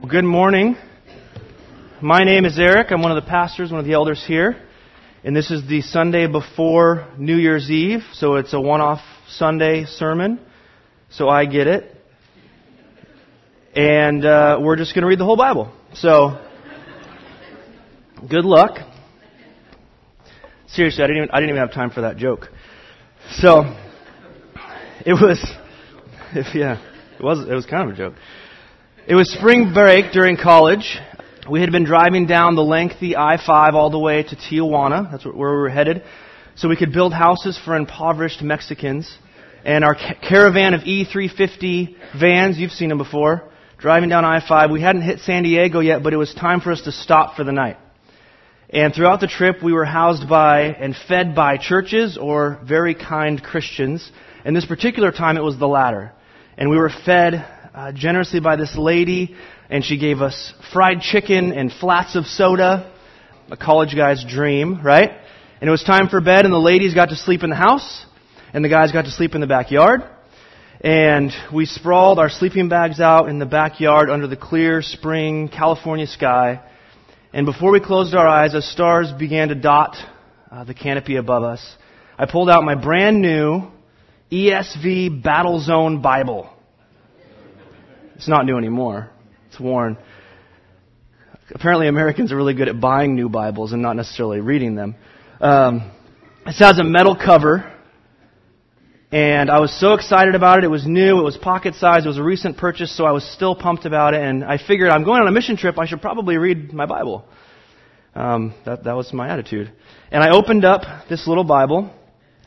Well, good morning. My name is Eric. I'm one of the pastors, one of the elders here. And this is the Sunday before New Year's Eve, so it's a one off Sunday sermon. So I get it. And uh, we're just going to read the whole Bible. So, good luck. Seriously, I didn't, even, I didn't even have time for that joke. So, it was, if, yeah, it was, it was kind of a joke. It was spring break during college. We had been driving down the lengthy I-5 all the way to Tijuana. That's where we were headed. So we could build houses for impoverished Mexicans. And our caravan of E350 vans, you've seen them before, driving down I-5. We hadn't hit San Diego yet, but it was time for us to stop for the night. And throughout the trip, we were housed by and fed by churches or very kind Christians. And this particular time, it was the latter. And we were fed uh, generously by this lady, and she gave us fried chicken and flats of soda. A college guy's dream, right? And it was time for bed, and the ladies got to sleep in the house, and the guys got to sleep in the backyard. And we sprawled our sleeping bags out in the backyard under the clear spring California sky. And before we closed our eyes, as stars began to dot uh, the canopy above us, I pulled out my brand new ESV Battle Zone Bible. It's not new anymore. It's worn. Apparently, Americans are really good at buying new Bibles and not necessarily reading them. Um, it has a metal cover, and I was so excited about it. It was new, it was pocket sized, it was a recent purchase, so I was still pumped about it. And I figured I'm going on a mission trip, I should probably read my Bible. Um, that, that was my attitude. And I opened up this little Bible,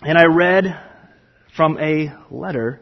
and I read from a letter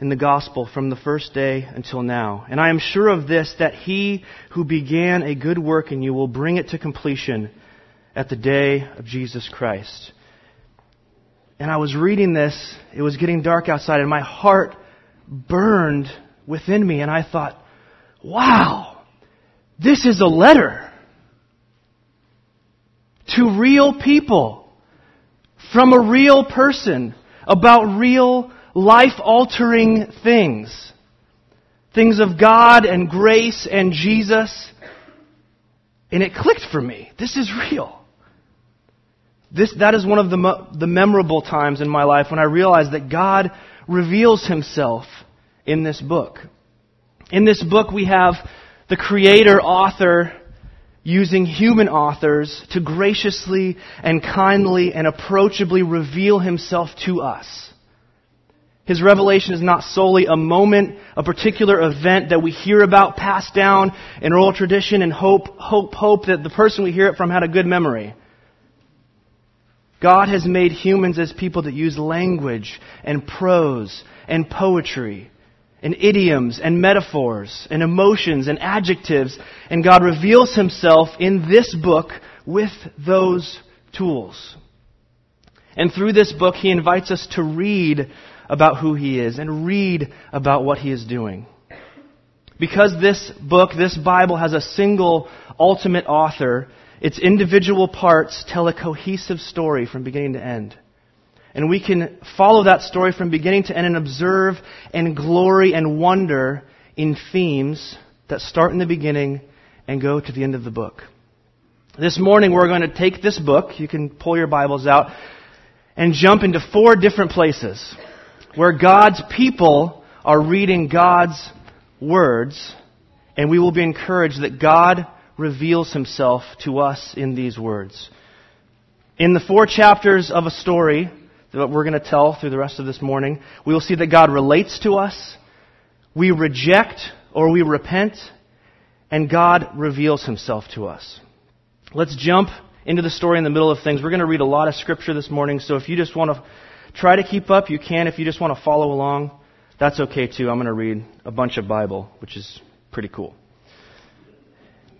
in the gospel from the first day until now. And I am sure of this, that he who began a good work in you will bring it to completion at the day of Jesus Christ. And I was reading this, it was getting dark outside, and my heart burned within me, and I thought, wow, this is a letter to real people from a real person about real life altering things. Things of God and grace and Jesus. And it clicked for me. This is real. This, that is one of the, the memorable times in my life when I realized that God reveals himself in this book. In this book, we have the creator author using human authors to graciously and kindly and approachably reveal himself to us. His revelation is not solely a moment, a particular event that we hear about passed down in oral tradition and hope, hope, hope that the person we hear it from had a good memory. God has made humans as people that use language and prose and poetry and idioms and metaphors and emotions and adjectives, and God reveals himself in this book with those tools. And through this book, he invites us to read about who He is and read about what He is doing. Because this book, this Bible, has a single ultimate author, its individual parts tell a cohesive story from beginning to end. And we can follow that story from beginning to end and observe and glory and wonder in themes that start in the beginning and go to the end of the book. This morning we're going to take this book, you can pull your Bibles out, and jump into four different places where God's people are reading God's words, and we will be encouraged that God reveals himself to us in these words. In the four chapters of a story that we're going to tell through the rest of this morning, we will see that God relates to us, we reject or we repent, and God reveals himself to us. Let's jump into the story in the middle of things. We're going to read a lot of scripture this morning, so if you just want to Try to keep up. You can if you just want to follow along. That's okay too. I'm going to read a bunch of Bible, which is pretty cool.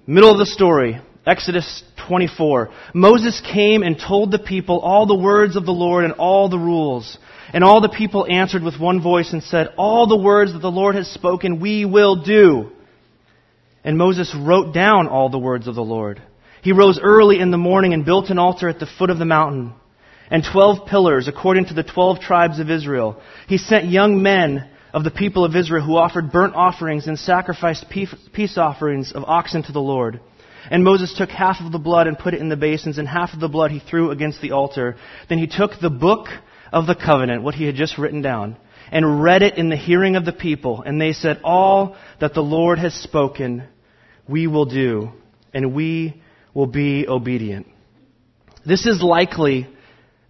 Middle of the story. Exodus 24. Moses came and told the people all the words of the Lord and all the rules. And all the people answered with one voice and said, All the words that the Lord has spoken we will do. And Moses wrote down all the words of the Lord. He rose early in the morning and built an altar at the foot of the mountain and twelve pillars according to the twelve tribes of Israel. He sent young men of the people of Israel who offered burnt offerings and sacrificed peace offerings of oxen to the Lord. And Moses took half of the blood and put it in the basins, and half of the blood he threw against the altar. Then he took the book of the covenant, what he had just written down, and read it in the hearing of the people. And they said, All that the Lord has spoken, we will do, and we will be obedient. This is likely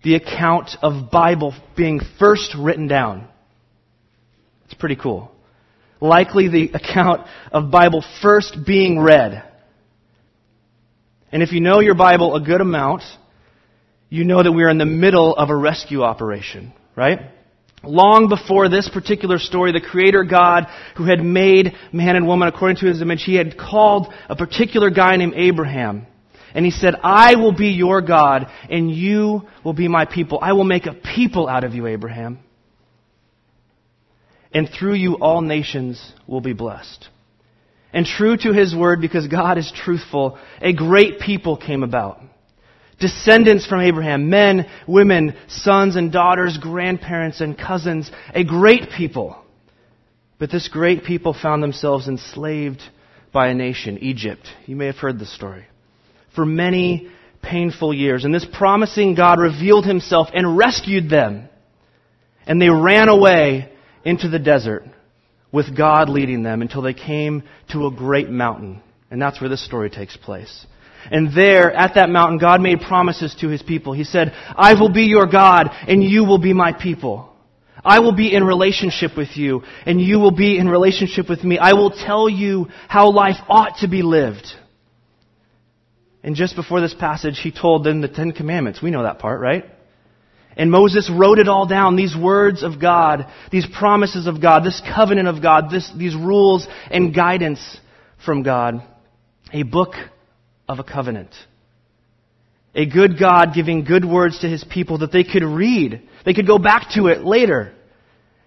the account of Bible being first written down. It's pretty cool. Likely the account of Bible first being read. And if you know your Bible a good amount, you know that we are in the middle of a rescue operation, right? Long before this particular story, the Creator God, who had made man and woman according to His image, He had called a particular guy named Abraham. And He said, I will be your God, and you will be my people. I will make a people out of you, Abraham. And through you all nations will be blessed. And true to his word, because God is truthful, a great people came about. Descendants from Abraham, men, women, sons and daughters, grandparents and cousins, a great people. But this great people found themselves enslaved by a nation, Egypt. You may have heard this story. For many painful years. And this promising God revealed himself and rescued them. And they ran away into the desert with God leading them until they came to a great mountain. And that's where this story takes place. And there, at that mountain, God made promises to his people. He said, I will be your God, and you will be my people. I will be in relationship with you, and you will be in relationship with me. I will tell you how life ought to be lived. And just before this passage, he told them the Ten Commandments. We know that part, right? And Moses wrote it all down, these words of God, these promises of God, this covenant of God, this, these rules and guidance from God. A book of a covenant. A good God giving good words to his people that they could read. They could go back to it later.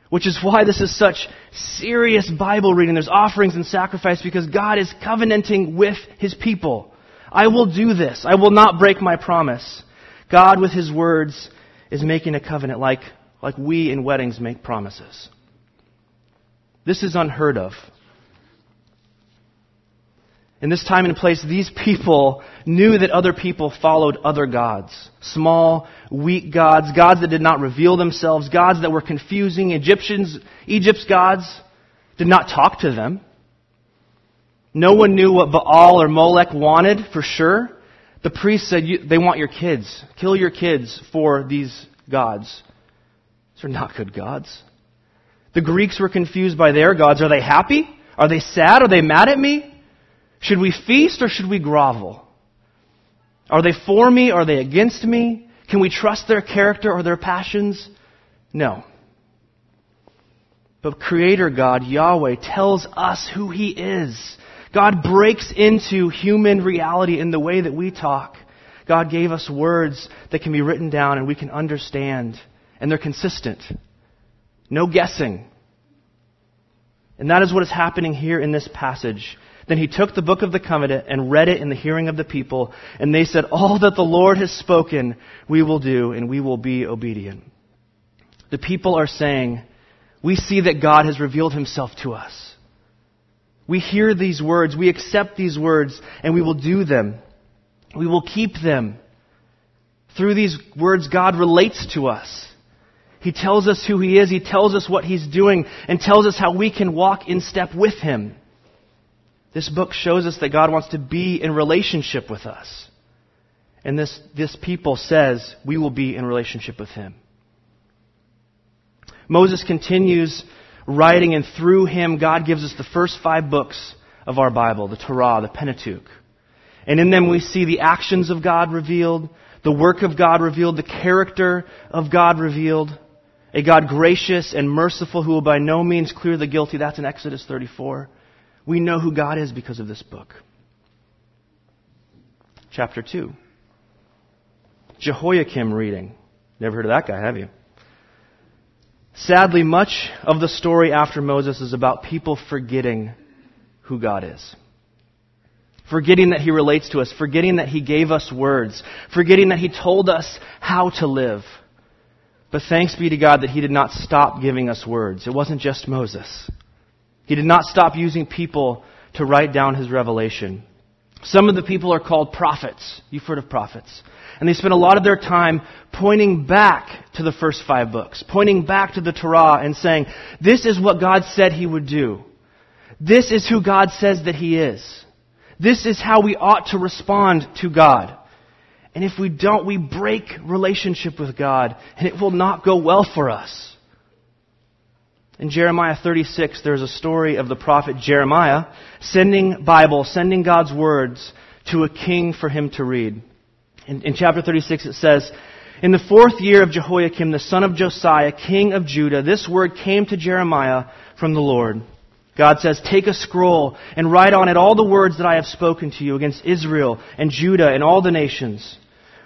Which is why this is such serious Bible reading. There's offerings and sacrifice because God is covenanting with his people. I will do this. I will not break my promise. God with his words is making a covenant like, like we in weddings make promises. This is unheard of. In this time and place, these people knew that other people followed other gods. Small, weak gods, gods that did not reveal themselves, gods that were confusing. Egyptians, Egypt's gods did not talk to them. No one knew what Baal or Molech wanted for sure. The priest said, they want your kids. Kill your kids for these gods. These are not good gods. The Greeks were confused by their gods. Are they happy? Are they sad? Are they mad at me? Should we feast or should we grovel? Are they for me? Are they against me? Can we trust their character or their passions? No. But Creator God, Yahweh, tells us who He is. God breaks into human reality in the way that we talk. God gave us words that can be written down and we can understand, and they're consistent. No guessing. And that is what is happening here in this passage. Then he took the book of the covenant and read it in the hearing of the people, and they said, All that the Lord has spoken, we will do, and we will be obedient. The people are saying, We see that God has revealed himself to us. We hear these words, we accept these words, and we will do them. We will keep them. Through these words, God relates to us. He tells us who He is, He tells us what He's doing, and tells us how we can walk in step with Him. This book shows us that God wants to be in relationship with us. And this, this people says we will be in relationship with Him. Moses continues writing, and through him, God gives us the first five books of our Bible, the Torah, the Pentateuch. And in them we see the actions of God revealed, the work of God revealed, the character of God revealed, a God gracious and merciful who will by no means clear the guilty. That's in Exodus 34. We know who God is because of this book. chapter 2. Jehoiakim reading. Never heard of that guy, have you? Sadly, much of the story after Moses is about people forgetting who God is. Forgetting that He relates to us, forgetting that He gave us words, forgetting that He told us how to live. But thanks be to God that He did not stop giving us words. It wasn't just Moses. He did not stop using people to write down His revelation. Some of the people are called prophets. You've heard of prophets. And they spend a lot of their time pointing back to the first five books, pointing back to the Torah and saying, this is what God said He would do. This is who God says that He is. This is how we ought to respond to God. And if we don't, we break relationship with God, and it will not go well for us. In Jeremiah 36, there's a story of the prophet Jeremiah sending Bible, sending God's words to a king for him to read. In, in chapter 36 it says, In the fourth year of Jehoiakim, the son of Josiah, king of Judah, this word came to Jeremiah from the Lord. God says, Take a scroll and write on it all the words that I have spoken to you against Israel and Judah and all the nations.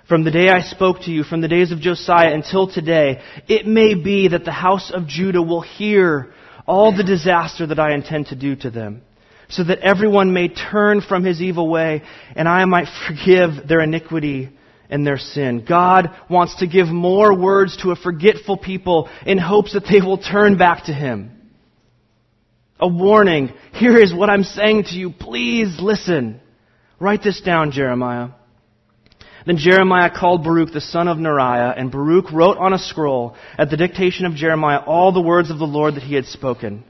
From the day I spoke to you, from the days of Josiah until today, it may be that the house of Judah will hear all the disaster that I intend to do to them so that everyone may turn from his evil way and I might forgive their iniquity and their sin. God wants to give more words to a forgetful people in hopes that they will turn back to him. A warning. Here is what I'm saying to you. Please listen. Write this down, Jeremiah. Then Jeremiah called Baruch the son of Neriah, and Baruch wrote on a scroll at the dictation of Jeremiah all the words of the Lord that he had spoken.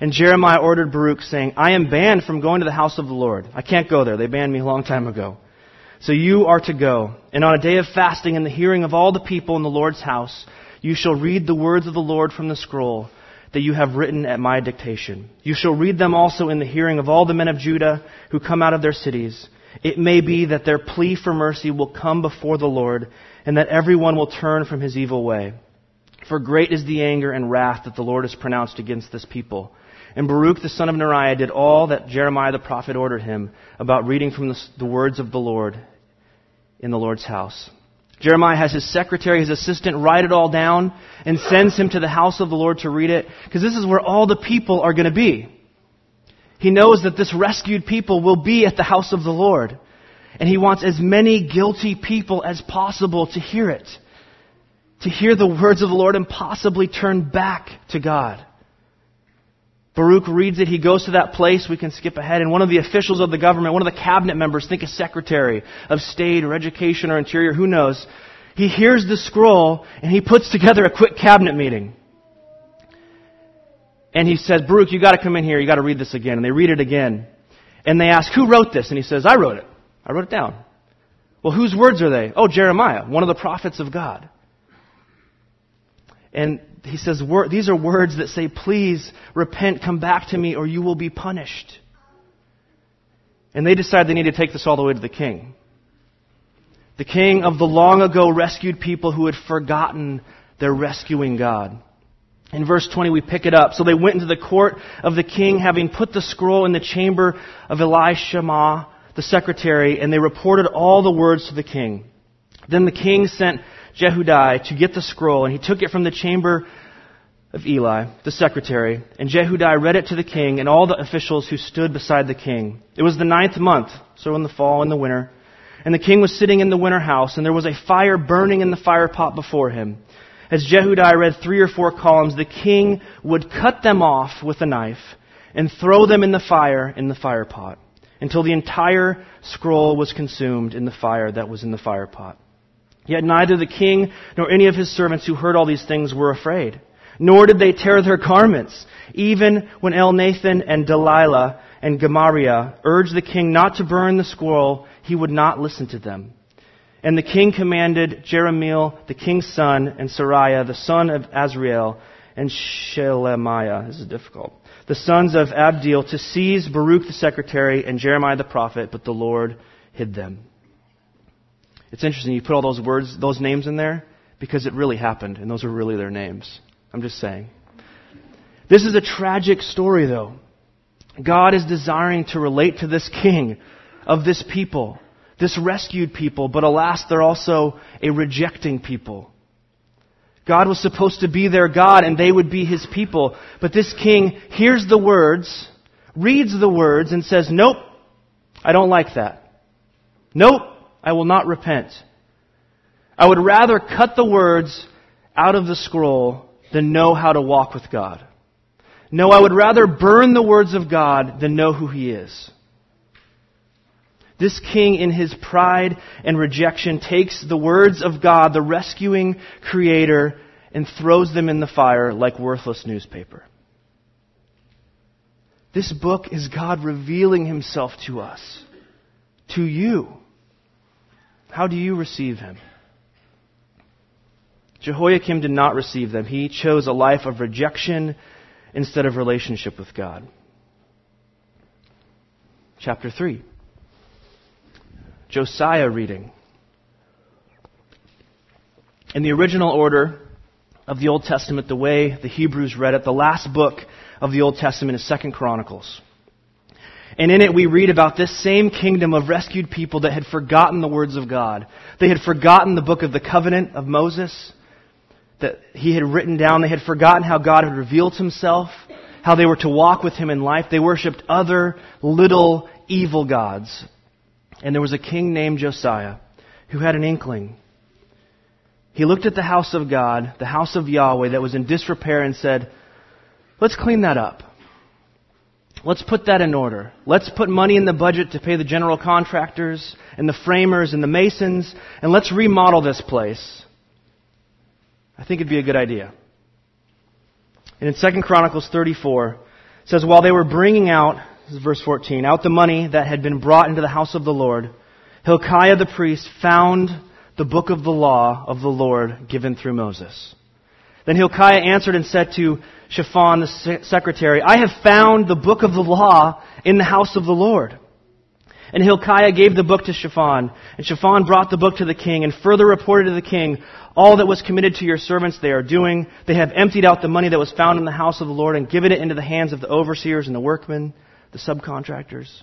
And Jeremiah ordered Baruch, saying, I am banned from going to the house of the Lord. I can't go there. They banned me a long time ago. So you are to go. And on a day of fasting, in the hearing of all the people in the Lord's house, you shall read the words of the Lord from the scroll that you have written at my dictation. You shall read them also in the hearing of all the men of Judah who come out of their cities. It may be that their plea for mercy will come before the Lord, and that everyone will turn from his evil way. For great is the anger and wrath that the Lord has pronounced against this people. And Baruch the son of Neriah did all that Jeremiah the prophet ordered him about reading from the, the words of the Lord in the Lord's house. Jeremiah has his secretary, his assistant, write it all down and sends him to the house of the Lord to read it, because this is where all the people are going to be. He knows that this rescued people will be at the house of the Lord. And he wants as many guilty people as possible to hear it. To hear the words of the Lord and possibly turn back to God. Baruch reads it. He goes to that place. We can skip ahead. And one of the officials of the government, one of the cabinet members, think a secretary of state or education or interior, who knows, he hears the scroll and he puts together a quick cabinet meeting. And he says, Baruch, you gotta come in here. You gotta read this again. And they read it again. And they ask, who wrote this? And he says, I wrote it. I wrote it down. Well, whose words are they? Oh, Jeremiah, one of the prophets of God. And he says, these are words that say, please repent, come back to me, or you will be punished. And they decide they need to take this all the way to the king. The king of the long ago rescued people who had forgotten their rescuing God. In verse 20, we pick it up. So they went into the court of the king, having put the scroll in the chamber of Elishama, the secretary, and they reported all the words to the king. Then the king sent Jehudi to get the scroll, and he took it from the chamber of Eli, the secretary, and Jehudi read it to the king and all the officials who stood beside the king. It was the ninth month, so in the fall and the winter. And the king was sitting in the winter house, and there was a fire burning in the fire pot before him. As Jehudi read three or four columns, the king would cut them off with a knife and throw them in the fire in the fire pot until the entire scroll was consumed in the fire that was in the fire pot. Yet neither the king nor any of his servants who heard all these things were afraid. Nor did they tear their garments, even when Elnathan and Delaiah and Gemariah urged the king not to burn the scroll, he would not listen to them. And the king commanded Jerahmeel, the king's son, and Seraiah, the son of Azriel, and Shelemiah, this is difficult, the sons of Abdeel, to seize Baruch the secretary and Jeremiah the prophet, but the Lord hid them. It's interesting, you put all those words, those names in there, because it really happened, and those are really their names. I'm just saying. This is a tragic story, though. God is desiring to relate to this king of this people this rescued people, but alas, they're also a rejecting people. God was supposed to be their God and they would be his people. But this king hears the words, reads the words, and says, Nope, I don't like that. Nope, I will not repent. I would rather cut the words out of the scroll than know how to walk with God. No, I would rather burn the words of God than know who He is. This king, in his pride and rejection, takes the words of God, the rescuing creator, and throws them in the fire like worthless newspaper. This book is God revealing himself to us, to you. How do you receive him? Jehoiakim did not receive them. He chose a life of rejection instead of relationship with God. Chapter 3. Josiah reading. In the original order of the Old Testament, the way the Hebrews read it, the last book of the Old Testament is Second Chronicles. And in it we read about this same kingdom of rescued people that had forgotten the words of God. They had forgotten the book of the covenant of Moses that he had written down. They had forgotten how God had revealed himself, how they were to walk with him in life. They worshiped other little evil gods. And there was a king named Josiah who had an inkling. He looked at the house of God, the house of Yahweh that was in disrepair and said, let's clean that up. Let's put that in order. Let's put money in the budget to pay the general contractors and the framers and the masons, and let's remodel this place. I think it'd be a good idea. And in 2 Chronicles 34, it says, While they were bringing out, verse 14, out the money that had been brought into the house of the Lord, Hilkiah the priest found the book of the law of the Lord given through Moses. Then Hilkiah answered and said to Shaphan the secretary, I have found the book of the law in the house of the Lord. And Hilkiah gave the book to Shaphan, and Shaphan brought the book to the king, and further reported to the king all that was committed to your servants they are doing. They have emptied out the money that was found in the house of the Lord, and given it into the hands of the overseers and the workmen, the subcontractors.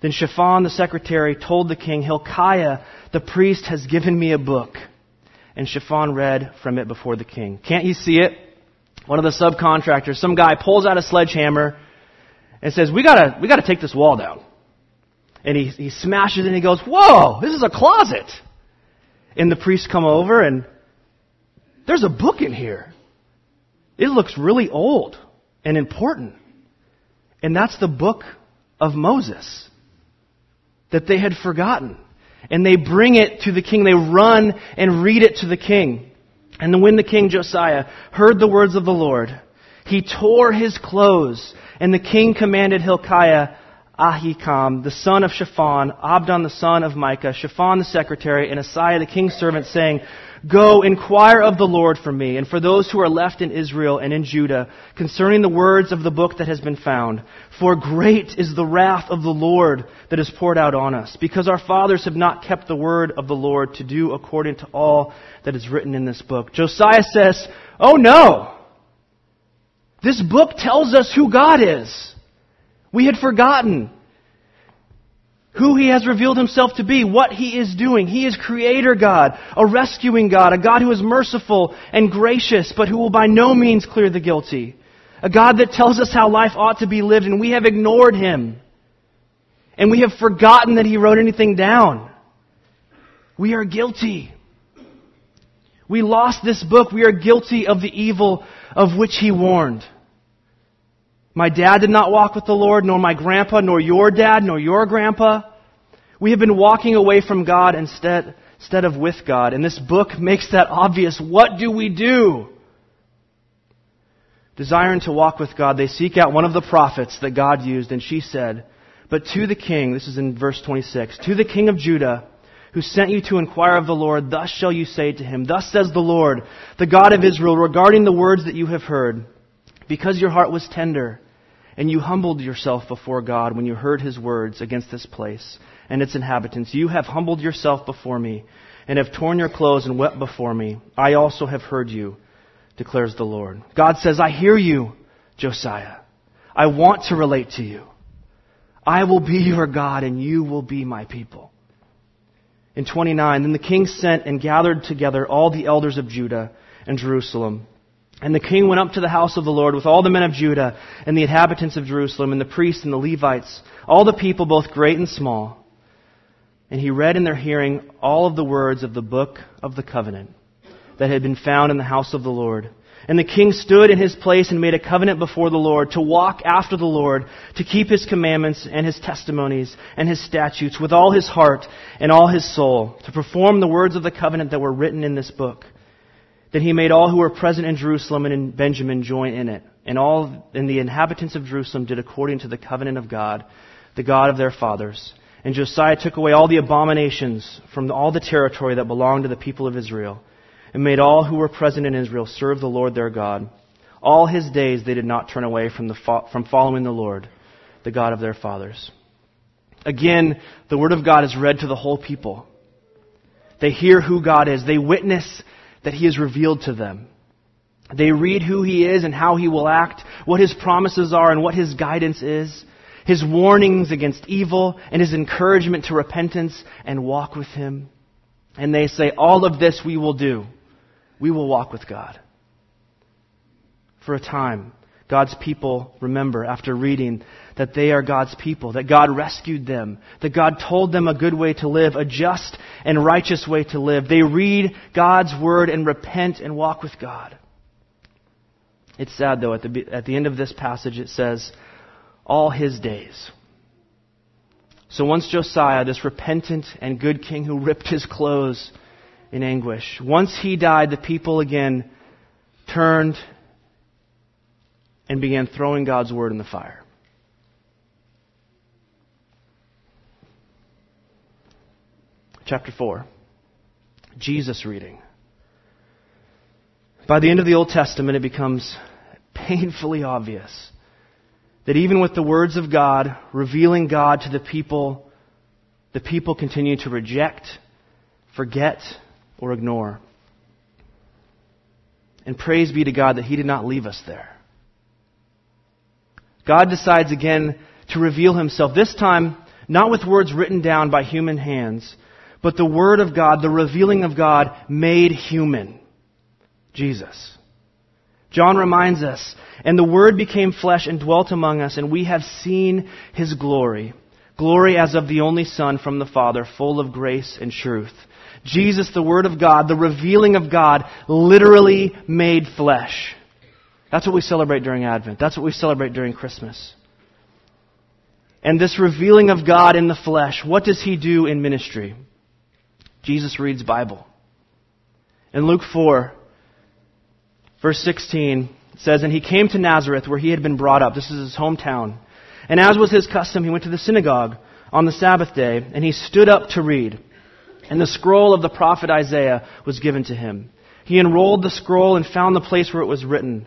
Then Shaphan the secretary told the king, Hilkiah the priest has given me a book. And Shaphan read from it before the king. Can't you see it? One of the subcontractors, some guy pulls out a sledgehammer and says, we gotta, we gotta take this wall down and he, he smashes it and he goes, Whoa, this is a closet. And the priests come over and there's a book in here. It looks really old and important. And that's the book of Moses that they had forgotten. And they bring it to the king. They run and read it to the king. And when the king Josiah heard the words of the Lord, he tore his clothes. And the king commanded Hilkiah, Ahikam, the son of Shaphan, Abdon, the son of Micah, Shaphan the secretary, and Asaiah the king's servant, saying, Go, inquire of the Lord for me, and for those who are left in Israel and in Judah, concerning the words of the book that has been found. For great is the wrath of the Lord that is poured out on us, because our fathers have not kept the word of the Lord to do according to all that is written in this book. Josiah says, Oh no! This book tells us who God is. We had forgotten who He has revealed Himself to be, what He is doing. He is Creator God, a rescuing God, a God who is merciful and gracious, but who will by no means clear the guilty. A God that tells us how life ought to be lived, and we have ignored Him. And we have forgotten that He wrote anything down. We are guilty. We lost this book. We are guilty of the evil of which He warned. My dad did not walk with the Lord, nor my grandpa, nor your dad, nor your grandpa. We have been walking away from God instead, instead of with God. And this book makes that obvious. What do we do? Desiring to walk with God, they seek out one of the prophets that God used, and she said, But to the king, this is in verse 26, to the king of Judah, who sent you to inquire of the Lord, thus shall you say to him, Thus says the Lord, the God of Israel, regarding the words that you have heard, because your heart was tender, and you humbled yourself before God when you heard his words against this place and its inhabitants. You have humbled yourself before me and have torn your clothes and wept before me. I also have heard you, declares the Lord. God says, I hear you, Josiah. I want to relate to you. I will be your God and you will be my people. In 29, then the king sent and gathered together all the elders of Judah and Jerusalem. And the king went up to the house of the Lord with all the men of Judah and the inhabitants of Jerusalem and the priests and the Levites, all the people, both great and small. And he read in their hearing all of the words of the book of the covenant that had been found in the house of the Lord. And the king stood in his place and made a covenant before the Lord to walk after the Lord, to keep his commandments and his testimonies and his statutes with all his heart and all his soul, to perform the words of the covenant that were written in this book. Then he made all who were present in Jerusalem and in Benjamin join in it. And all and the inhabitants of Jerusalem did according to the covenant of God, the God of their fathers. And Josiah took away all the abominations from all the territory that belonged to the people of Israel, and made all who were present in Israel serve the Lord their God. All his days they did not turn away from, the, from following the Lord, the God of their fathers. Again, the word of God is read to the whole people. They hear who God is. They witness that he is revealed to them. They read who he is and how he will act, what his promises are and what his guidance is his warnings against evil, and his encouragement to repentance and walk with him. And they say, All of this we will do. We will walk with God. For a time, God's people remember after reading that they are God's people, that God rescued them, that God told them a good way to live, a just and righteous way to live. They read God's word and repent and walk with God. It's sad though, at the, at the end of this passage it says, all his days. So once Josiah, this repentant and good king who ripped his clothes in anguish, once he died, the people again turned and began throwing God's word in the fire. Chapter 4. Jesus reading. By the end of the Old Testament, it becomes painfully obvious that even with the words of God revealing God to the people, the people continue to reject, forget, or ignore. And praise be to God that He did not leave us there. God decides again to reveal Himself, this time not with words written down by human hands, but the Word of God, the revealing of God made human. Jesus. John reminds us, and the Word became flesh and dwelt among us, and we have seen His glory. Glory as of the only Son from the Father, full of grace and truth. Jesus, the Word of God, the revealing of God, literally made flesh. That's what we celebrate during Advent. That's what we celebrate during Christmas. And this revealing of God in the flesh, what does He do in ministry? Jesus reads Bible. In Luke 4, Verse 16 it says, And he came to Nazareth where he had been brought up. This is his hometown. And as was his custom, he went to the synagogue on the Sabbath day, and he stood up to read. And the scroll of the prophet Isaiah was given to him. He unrolled the scroll and found the place where it was written,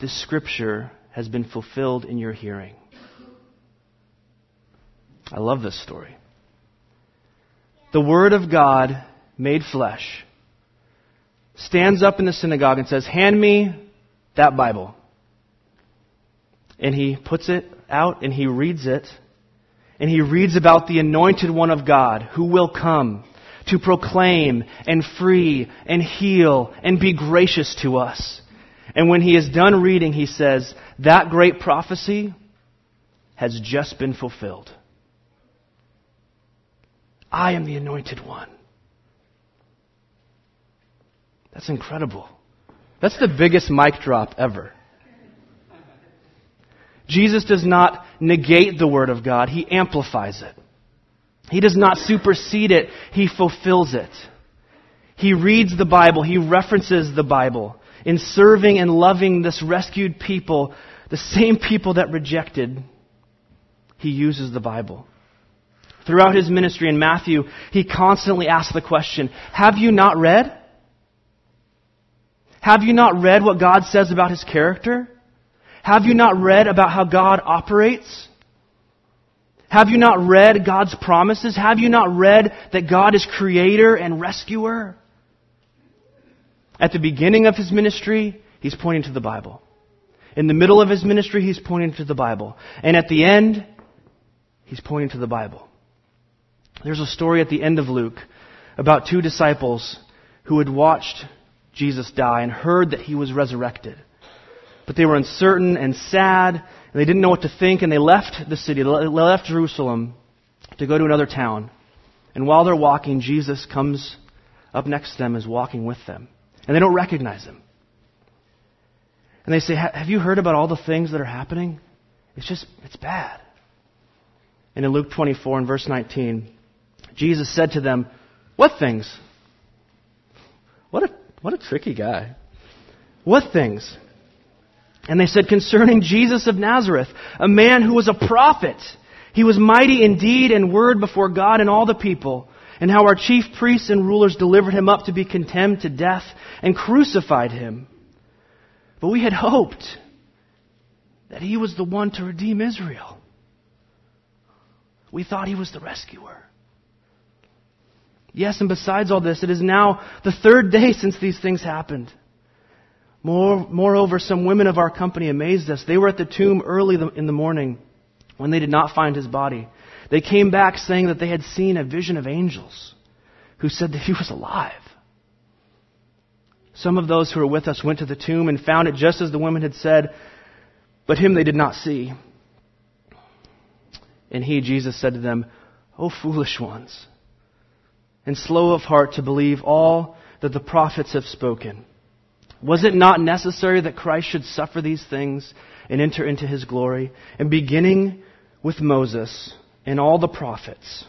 this scripture has been fulfilled in your hearing. I love this story. The Word of God made flesh stands up in the synagogue and says, Hand me that Bible. And he puts it out and he reads it. And he reads about the anointed one of God who will come to proclaim and free and heal and be gracious to us. And when he is done reading, he says, That great prophecy has just been fulfilled. I am the anointed one. That's incredible. That's the biggest mic drop ever. Jesus does not negate the Word of God, He amplifies it. He does not supersede it, He fulfills it. He reads the Bible, He references the Bible. In serving and loving this rescued people, the same people that rejected, He uses the Bible. Throughout his ministry in Matthew, he constantly asks the question, Have you not read? Have you not read what God says about his character? Have you not read about how God operates? Have you not read God's promises? Have you not read that God is creator and rescuer? At the beginning of his ministry, he's pointing to the Bible. In the middle of his ministry, he's pointing to the Bible. And at the end, he's pointing to the Bible. There's a story at the end of Luke about two disciples who had watched Jesus die and heard that he was resurrected. But they were uncertain and sad, and they didn't know what to think, and they left the city, they left Jerusalem to go to another town. And while they're walking, Jesus comes up next to them, is walking with them. And they don't recognize him. And they say, Have you heard about all the things that are happening? It's just, it's bad. And in Luke 24 and verse 19, Jesus said to them, What things? What a, what a tricky guy. What things? And they said, Concerning Jesus of Nazareth, a man who was a prophet. He was mighty in deed and word before God and all the people, and how our chief priests and rulers delivered him up to be condemned to death and crucified him. But we had hoped that he was the one to redeem Israel. We thought he was the rescuer. Yes, and besides all this, it is now the third day since these things happened. More, moreover, some women of our company amazed us. They were at the tomb early in the morning when they did not find his body. They came back saying that they had seen a vision of angels who said that he was alive. Some of those who were with us went to the tomb and found it just as the women had said, but him they did not see. And he, Jesus, said to them, O foolish ones, and slow of heart to believe all that the prophets have spoken. Was it not necessary that Christ should suffer these things and enter into his glory? And beginning with Moses and all the prophets,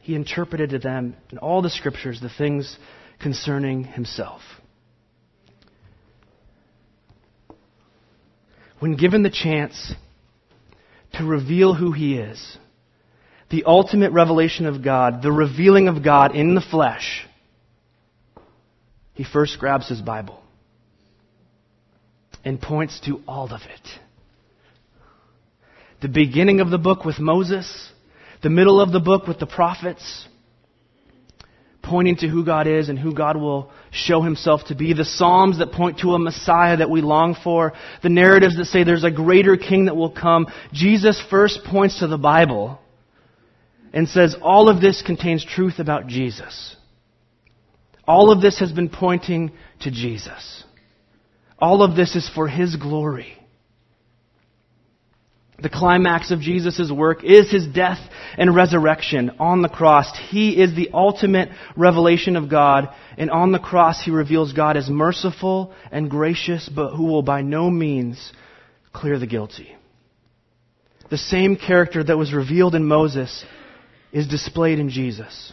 he interpreted to them in all the scriptures the things concerning himself. When given the chance to reveal who he is, the ultimate revelation of God, the revealing of God in the flesh, he first grabs his Bible and points to all of it. The beginning of the book with Moses, the middle of the book with the prophets, pointing to who God is and who God will show himself to be, the Psalms that point to a Messiah that we long for, the narratives that say there's a greater king that will come. Jesus first points to the Bible and says all of this contains truth about Jesus. All of this has been pointing to Jesus. All of this is for His glory. The climax of Jesus' work is His death and resurrection on the cross. He is the ultimate revelation of God, and on the cross He reveals God as merciful and gracious, but who will by no means clear the guilty. The same character that was revealed in Moses is displayed in Jesus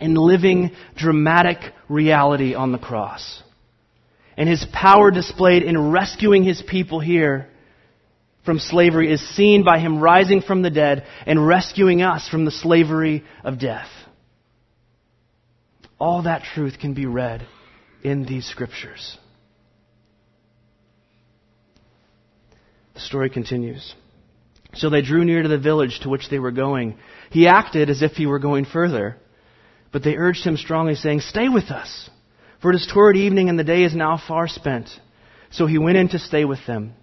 in living dramatic reality on the cross. And his power displayed in rescuing his people here from slavery is seen by him rising from the dead and rescuing us from the slavery of death. All that truth can be read in these scriptures. The story continues. So they drew near to the village to which they were going. He acted as if he were going further. But they urged him strongly, saying, Stay with us, for it is toward evening, and the day is now far spent. So he went in to stay with them.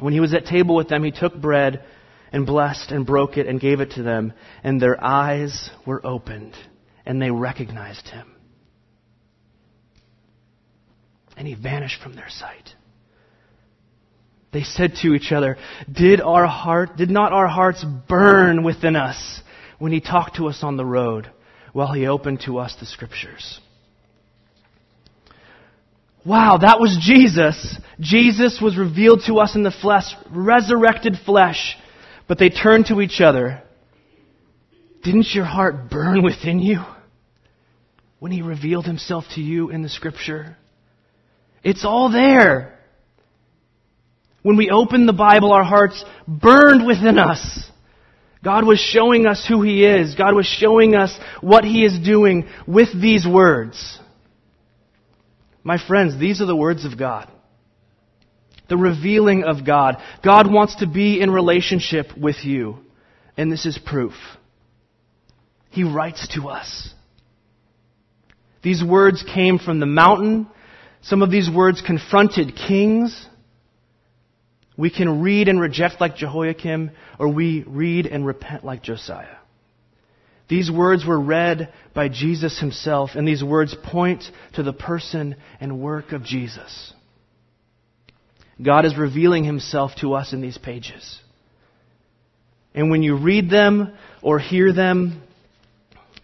When he was at table with them, he took bread and blessed and broke it and gave it to them, and their eyes were opened, and they recognized him. And he vanished from their sight. They said to each other, Did our heart, did not our hearts burn within us when he talked to us on the road? while he opened to us the scriptures. Wow, that was Jesus. Jesus was revealed to us in the flesh, resurrected flesh. But they turned to each other. Didn't your heart burn within you when he revealed himself to you in the scripture? It's all there. When we open the Bible, our hearts burned within us God was showing us who He is. God was showing us what He is doing with these words. My friends, these are the words of God. The revealing of God. God wants to be in relationship with you. And this is proof. He writes to us. These words came from the mountain. Some of these words confronted kings. We can read and reject like Jehoiakim, or we read and repent like Josiah. These words were read by Jesus himself, and these words point to the person and work of Jesus. God is revealing himself to us in these pages. And when you read them or hear them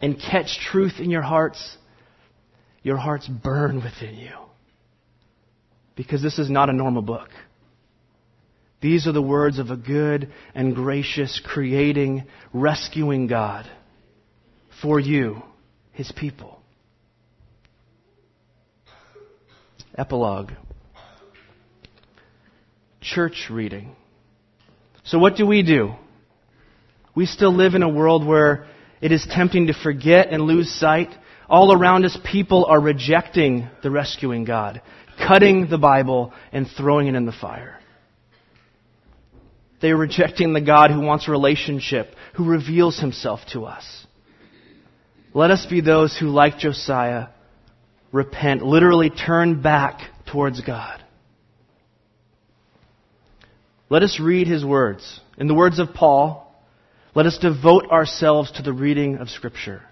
and catch truth in your hearts, your hearts burn within you. Because this is not a normal book. These are the words of a good and gracious, creating, rescuing God for you, His people. Epilogue. Church reading. So what do we do? We still live in a world where it is tempting to forget and lose sight. All around us, people are rejecting the rescuing God, cutting the Bible and throwing it in the fire. They are rejecting the God who wants a relationship, who reveals himself to us. Let us be those who, like Josiah, repent, literally turn back towards God. Let us read his words. In the words of Paul, let us devote ourselves to the reading of Scripture.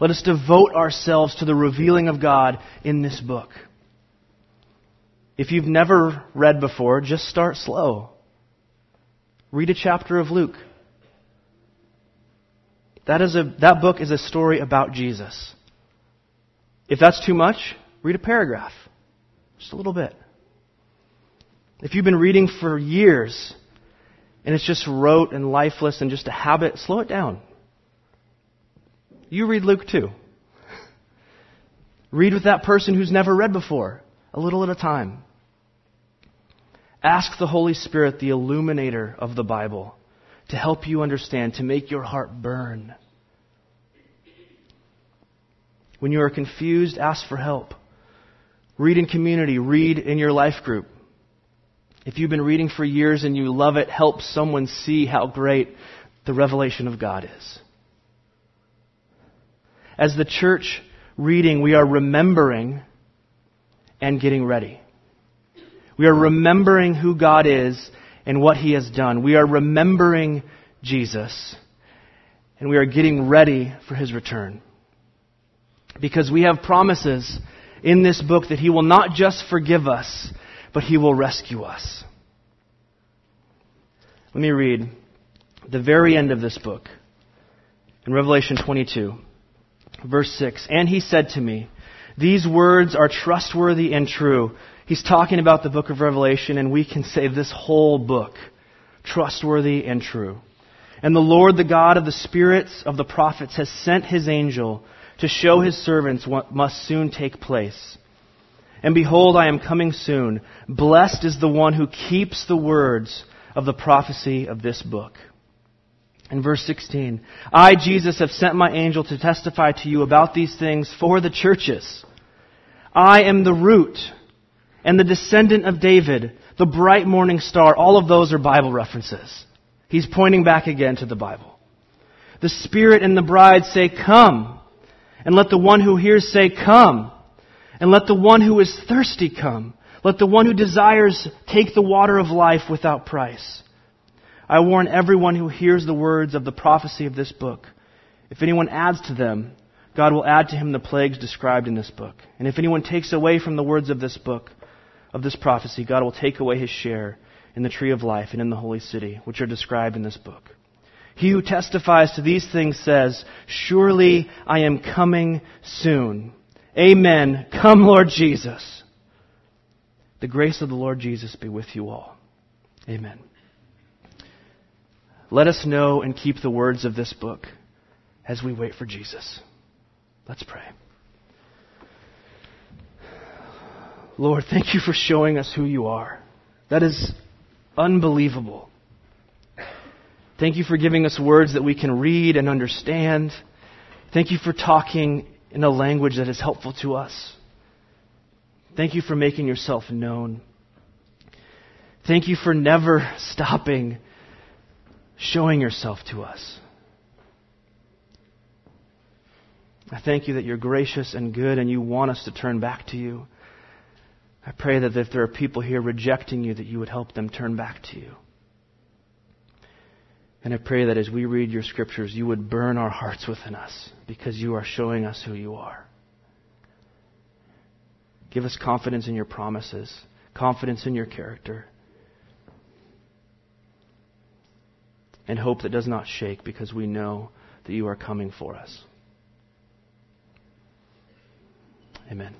Let us devote ourselves to the revealing of God in this book. If you've never read before, just start slow. Read a chapter of Luke. That, is a, that book is a story about Jesus. If that's too much, read a paragraph. Just a little bit. If you've been reading for years and it's just rote and lifeless and just a habit, slow it down. You read Luke too. Read with that person who's never read before, a little at a time. Ask the Holy Spirit, the illuminator of the Bible, to help you understand, to make your heart burn. When you are confused, ask for help. Read in community, read in your life group. If you've been reading for years and you love it, help someone see how great the revelation of God is. As the church reading, we are remembering and getting ready. We are remembering who God is and what He has done. We are remembering Jesus. And we are getting ready for His return. Because we have promises in this book that He will not just forgive us, but He will rescue us. Let me read the very end of this book in Revelation 22, verse 6. And He said to me, These words are trustworthy and true. He's talking about the book of Revelation, and we can say this whole book trustworthy and true. And the Lord, the God of the spirits of the prophets, has sent his angel to show his servants what must soon take place. And behold, I am coming soon. Blessed is the one who keeps the words of the prophecy of this book. In verse 16, I, Jesus, have sent my angel to testify to you about these things for the churches. I am the root and the descendant of David, the bright morning star, all of those are Bible references. He's pointing back again to the Bible. The Spirit and the bride say, Come. And let the one who hears say, Come. And let the one who is thirsty come. Let the one who desires take the water of life without price. I warn everyone who hears the words of the prophecy of this book. If anyone adds to them, God will add to him the plagues described in this book. And if anyone takes away from the words of this book, of this prophecy, God will take away his share in the tree of life and in the holy city, which are described in this book. He who testifies to these things says, Surely I am coming soon. Amen. Come, Lord Jesus. The grace of the Lord Jesus be with you all. Amen. Let us know and keep the words of this book as we wait for Jesus. Let's pray. Lord, thank you for showing us who you are. That is unbelievable. Thank you for giving us words that we can read and understand. Thank you for talking in a language that is helpful to us. Thank you for making yourself known. Thank you for never stopping showing yourself to us. I thank you that you're gracious and good and you want us to turn back to you. I pray that if there are people here rejecting you, that you would help them turn back to you. And I pray that as we read your scriptures, you would burn our hearts within us because you are showing us who you are. Give us confidence in your promises, confidence in your character, and hope that does not shake because we know that you are coming for us. Amen.